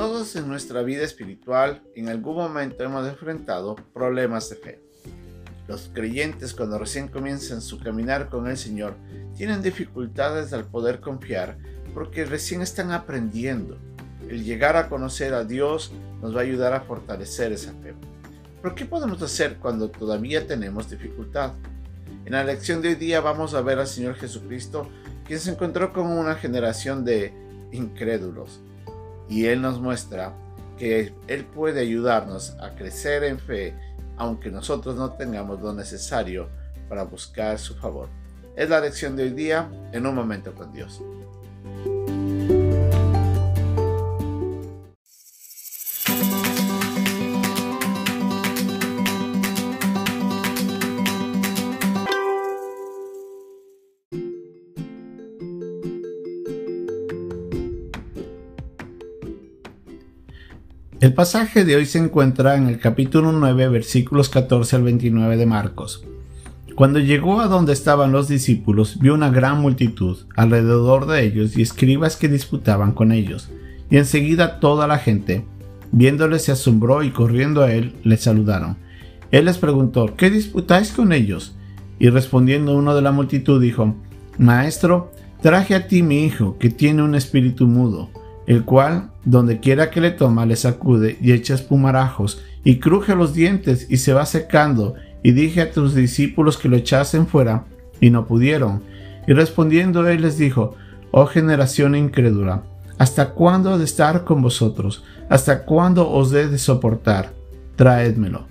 Todos en nuestra vida espiritual en algún momento hemos enfrentado problemas de fe. Los creyentes cuando recién comienzan su caminar con el Señor tienen dificultades al poder confiar porque recién están aprendiendo. El llegar a conocer a Dios nos va a ayudar a fortalecer esa fe. Pero ¿qué podemos hacer cuando todavía tenemos dificultad? En la lección de hoy día vamos a ver al Señor Jesucristo, quien se encontró con una generación de incrédulos y Él nos muestra que Él puede ayudarnos a crecer en fe, aunque nosotros no tengamos lo necesario para buscar su favor. Es la lección de hoy día en un momento con Dios. El pasaje de hoy se encuentra en el capítulo 9 versículos 14 al 29 de Marcos. Cuando llegó a donde estaban los discípulos, vio una gran multitud alrededor de ellos y escribas que disputaban con ellos. Y enseguida toda la gente, viéndole, se asombró y corriendo a él, le saludaron. Él les preguntó, ¿qué disputáis con ellos? Y respondiendo uno de la multitud dijo, Maestro, traje a ti mi hijo, que tiene un espíritu mudo el cual, donde quiera que le toma, le sacude y echa espumarajos, y cruje los dientes y se va secando, y dije a tus discípulos que lo echasen fuera, y no pudieron. Y respondiendo él les dijo, Oh generación incrédula, ¿hasta cuándo de estar con vosotros? ¿Hasta cuándo os he de soportar? Traédmelo.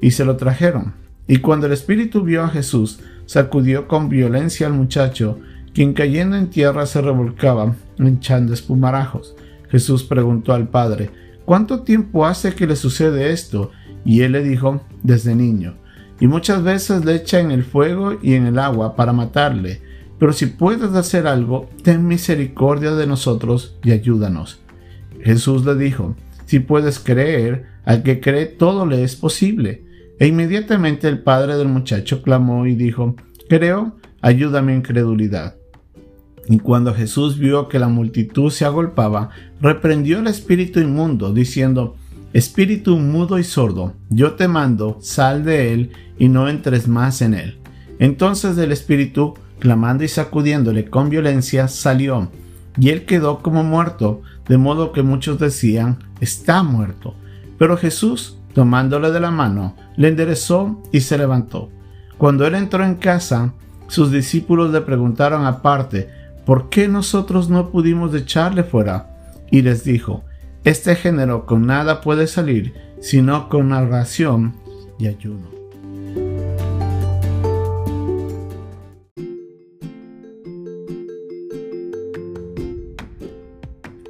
Y se lo trajeron. Y cuando el espíritu vio a Jesús, sacudió con violencia al muchacho, quien cayendo en tierra se revolcaba, echando espumarajos. Jesús preguntó al padre, ¿cuánto tiempo hace que le sucede esto? Y él le dijo, desde niño. Y muchas veces le echa en el fuego y en el agua para matarle. Pero si puedes hacer algo, ten misericordia de nosotros y ayúdanos. Jesús le dijo, si puedes creer, al que cree todo le es posible. E inmediatamente el padre del muchacho clamó y dijo, creo, ayúdame incredulidad. Y cuando Jesús vio que la multitud se agolpaba, reprendió al espíritu inmundo, diciendo, Espíritu mudo y sordo, yo te mando, sal de él y no entres más en él. Entonces el espíritu, clamando y sacudiéndole con violencia, salió, y él quedó como muerto, de modo que muchos decían, está muerto. Pero Jesús, tomándole de la mano, le enderezó y se levantó. Cuando él entró en casa, sus discípulos le preguntaron aparte, ¿por qué nosotros no pudimos echarle fuera? Y les dijo, este género con nada puede salir, sino con oración y ayuno.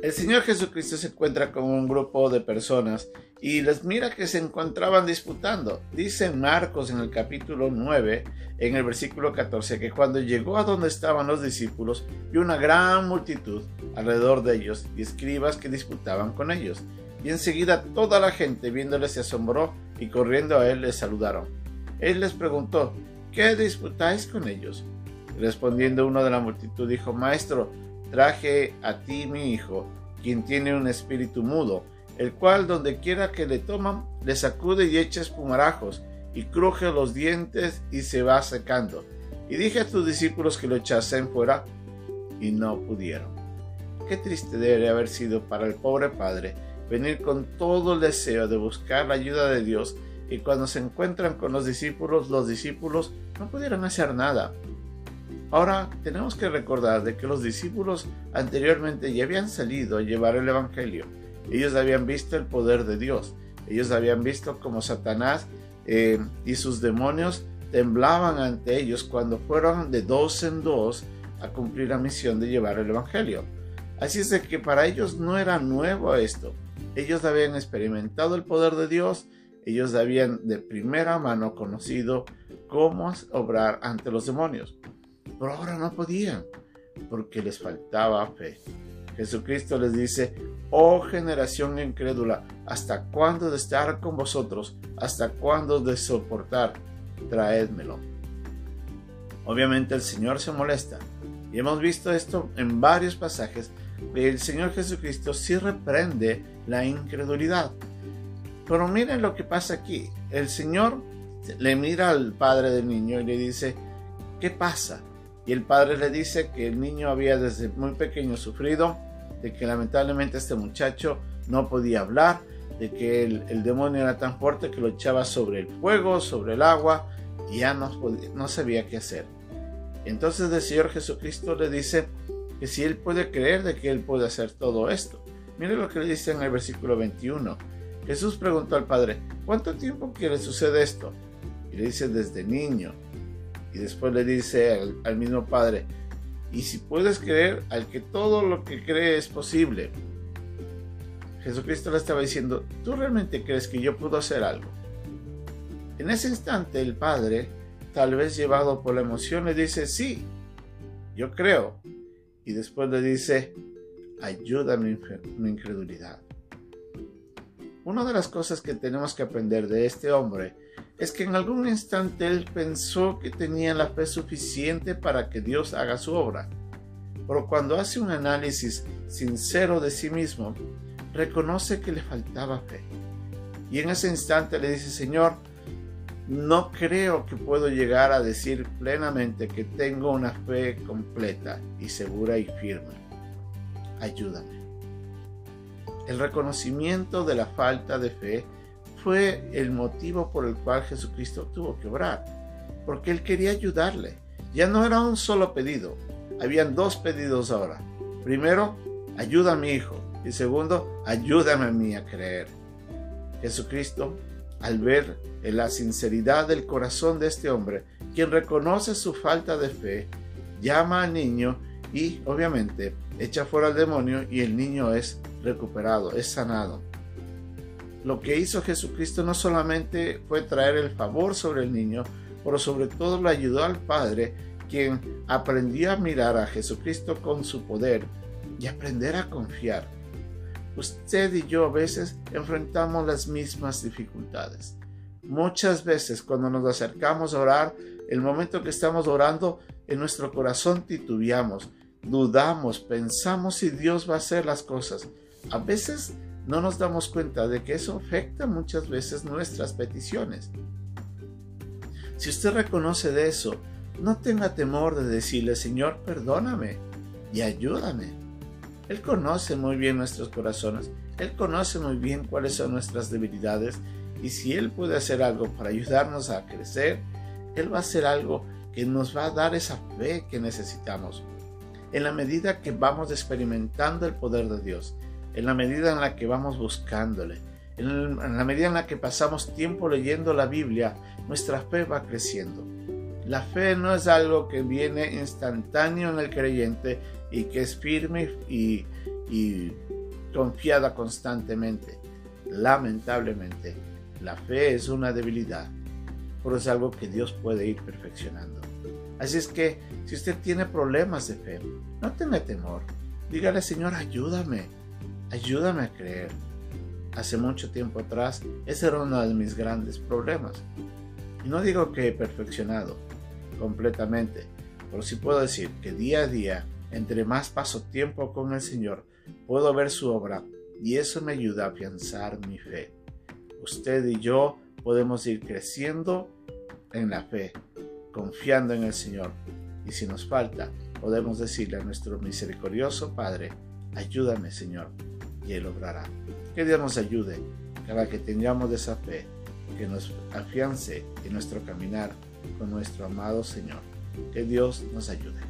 El Señor Jesucristo se encuentra con un grupo de personas y les mira que se encontraban disputando. Dice Marcos en el capítulo 9, en el versículo 14, que cuando llegó a donde estaban los discípulos, vio una gran multitud alrededor de ellos y escribas que disputaban con ellos. Y enseguida toda la gente viéndole se asombró y corriendo a él le saludaron. Él les preguntó, ¿qué disputáis con ellos? respondiendo uno de la multitud dijo, Maestro, traje a ti mi hijo quien tiene un espíritu mudo, el cual donde quiera que le toman, le sacude y echa espumarajos, y cruje los dientes y se va secando. Y dije a tus discípulos que lo echasen fuera, y no pudieron. Qué triste debe haber sido para el pobre padre venir con todo el deseo de buscar la ayuda de Dios y cuando se encuentran con los discípulos, los discípulos no pudieron hacer nada. Ahora tenemos que recordar de que los discípulos anteriormente ya habían salido a llevar el Evangelio. Ellos habían visto el poder de Dios. Ellos habían visto como Satanás eh, y sus demonios temblaban ante ellos cuando fueron de dos en dos a cumplir la misión de llevar el Evangelio. Así es que para ellos no era nuevo esto. Ellos habían experimentado el poder de Dios. Ellos habían de primera mano conocido cómo obrar ante los demonios pero ahora no podían porque les faltaba fe. Jesucristo les dice, oh generación incrédula, ¿hasta cuándo de estar con vosotros? ¿Hasta cuándo de soportar? Traédmelo. Obviamente el Señor se molesta. Y hemos visto esto en varios pasajes el Señor Jesucristo sí reprende la incredulidad. Pero miren lo que pasa aquí. El Señor le mira al padre del niño y le dice, ¿qué pasa? Y el padre le dice que el niño había desde muy pequeño sufrido, de que lamentablemente este muchacho no podía hablar, de que el, demonio era tan fuerte que lo echaba sobre el fuego, sobre el agua, y ya no, sabía qué hacer. Entonces el Señor Jesucristo le dice que si él puede creer de que él puede hacer todo esto. Mire lo que le dice en el versículo 21. Jesús preguntó al Padre, ¿cuánto tiempo quiere suceder esto? Y le dice desde niño. Y después le dice al, mismo Padre, y si puedes creer al que todo lo que cree es posible. Jesucristo le estaba diciendo, ¿tú realmente crees que yo puedo hacer algo? En ese instante el Padre, tal vez llevado por la emoción, le dice, sí, yo creo. Y después le dice, ayuda mi incredulidad. Una de las cosas que tenemos que aprender de este hombre es que en algún instante él pensó que tenía la fe suficiente para que Dios haga su obra. Pero cuando hace un análisis sincero de sí mismo, reconoce que le faltaba fe. Y en ese instante le dice, Señor, no creo que puedo llegar a decir plenamente que tengo una fe completa y segura y firme. Ayúdame. El reconocimiento de la falta de fe fue el motivo por el cual Jesucristo tuvo que orar, porque Él quería ayudarle. Ya no era un solo pedido, habían dos pedidos ahora. Primero, ayuda a mi hijo y segundo, ayúdame a mí a creer. Jesucristo, al ver la sinceridad del corazón de este hombre, quien reconoce su falta de fe, llama al niño y obviamente echa fuera al demonio y el niño es recuperado, es sanado. Lo que hizo Jesucristo no solamente fue traer el favor sobre el niño, pero sobre todo le ayudó al Padre, quien aprendió a mirar a Jesucristo con su poder y aprender a confiar. Usted y yo a veces enfrentamos las mismas dificultades. Muchas veces cuando nos acercamos a orar, el momento que estamos orando, en nuestro corazón titubeamos, dudamos, pensamos si Dios va a hacer las cosas. A veces no nos damos cuenta de que eso afecta muchas veces nuestras peticiones. Si usted reconoce de eso, no tenga temor de decirle, Señor, perdóname y ayúdame. Él conoce muy bien nuestros corazones, Él conoce muy bien cuáles son nuestras debilidades y si Él puede hacer algo para ayudarnos a crecer, Él va a hacer algo que nos va a dar esa fe que necesitamos. En la medida que vamos experimentando el poder de Dios, en la medida en la que vamos buscándole, en la medida en la que pasamos tiempo leyendo la Biblia, nuestra fe va creciendo. La fe no es algo que viene instantáneo en el creyente y que es firme y, y confiada constantemente. Lamentablemente, la fe es una debilidad, pero es algo que Dios puede ir perfeccionando. Así es que si usted tiene problemas de fe, no tenga temor. Dígale, Señor, ayúdame ayúdame a creer. Hace mucho tiempo atrás, ese era uno de mis grandes problemas. Y no digo que he perfeccionado completamente, pero sí puedo decir que día a día, entre más paso tiempo con el Señor, puedo ver su obra y eso me ayuda a afianzar mi fe. Usted y yo podemos ir creciendo en la fe, confiando en el Señor. Y si nos falta, podemos decirle a nuestro misericordioso Padre, ayúdame Señor, y Él obrará. Que Dios nos ayude para que tengamos esa fe que nos afiance en nuestro caminar con nuestro amado Señor. Que Dios nos ayude.